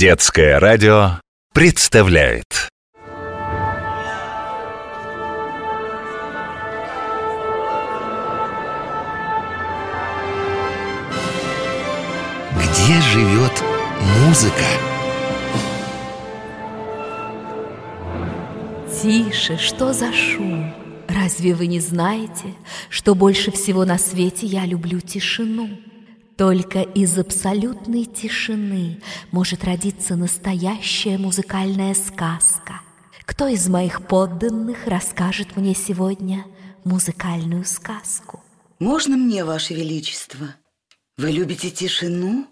Детское радио представляет Где живет музыка? Тише, что за шум? Разве вы не знаете, что больше всего на свете я люблю тишину? Только из абсолютной тишины может родиться настоящая музыкальная сказка. Кто из моих подданных расскажет мне сегодня музыкальную сказку? Можно мне, Ваше Величество? Вы любите тишину?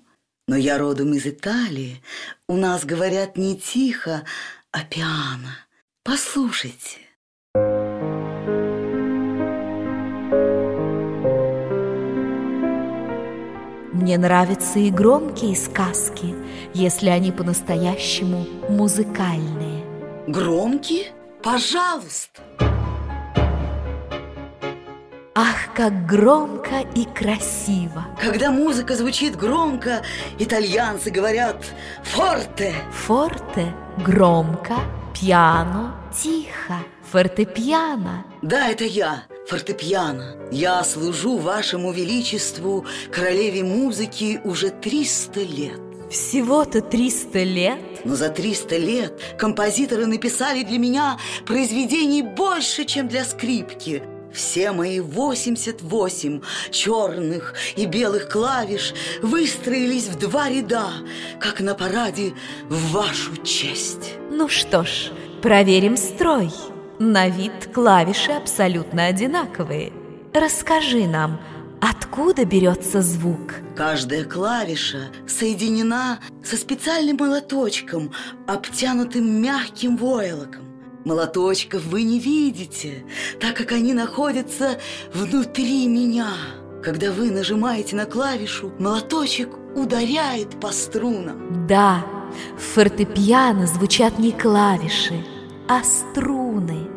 Но я родом из Италии. У нас говорят не тихо, а пиано. Послушайте. Мне нравятся и громкие сказки, если они по-настоящему музыкальные. Громкие? Пожалуйста. Ах, как громко и красиво! Когда музыка звучит громко, итальянцы говорят «форте». Форте – громко, пиано – тихо, фортепиано Да, это я, фортепиано. Я служу вашему величеству, королеве музыки, уже 300 лет. Всего-то 300 лет? Но за 300 лет композиторы написали для меня произведений больше, чем для скрипки. Все мои 88 черных и белых клавиш выстроились в два ряда, как на параде в вашу честь. Ну что ж, проверим строй На вид клавиши абсолютно одинаковые Расскажи нам, откуда берется звук? Каждая клавиша соединена со специальным молоточком, обтянутым мягким войлоком. Молоточков вы не видите, так как они находятся внутри меня. Когда вы нажимаете на клавишу, молоточек ударяет по струнам. Да, в фортепиано звучат не клавиши, а струны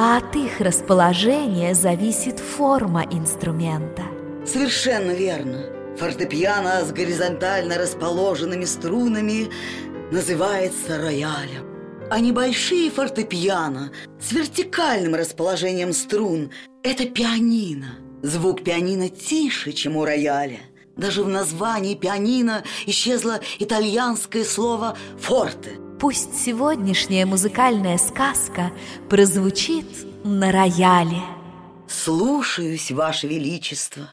А от их расположения зависит форма инструмента Совершенно верно. Фортепиано с горизонтально расположенными струнами называется роялем. А небольшие фортепиано с вертикальным расположением струн – это пианино. Звук пианино тише, чем у рояля. Даже в названии пианино исчезло итальянское слово «форте». Пусть сегодняшняя музыкальная сказка прозвучит на рояле Слушаюсь, Ваше Величество.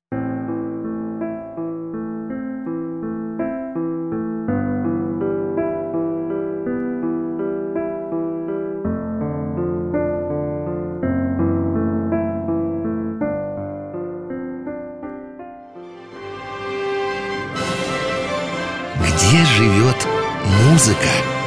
Где живет музыка?